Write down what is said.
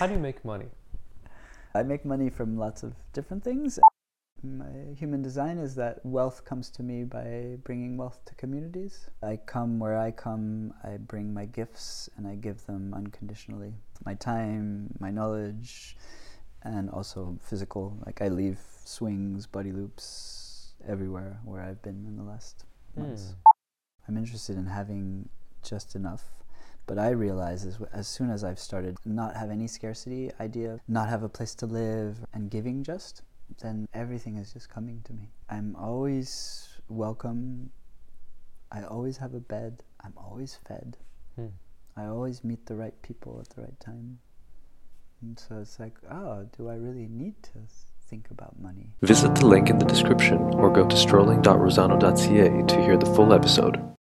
How do you make money? I make money from lots of different things. My human design is that wealth comes to me by bringing wealth to communities. I come where I come, I bring my gifts and I give them unconditionally. My time, my knowledge, and also physical. Like I leave swings, body loops everywhere where I've been in the last months. Hmm. I'm interested in having just enough. But I realize as, as soon as I've started not have any scarcity idea, not have a place to live, and giving just, then everything is just coming to me. I'm always welcome. I always have a bed. I'm always fed. Hmm. I always meet the right people at the right time. And so it's like, oh, do I really need to think about money? Visit the link in the description or go to strolling.rosano.ca to hear the full episode.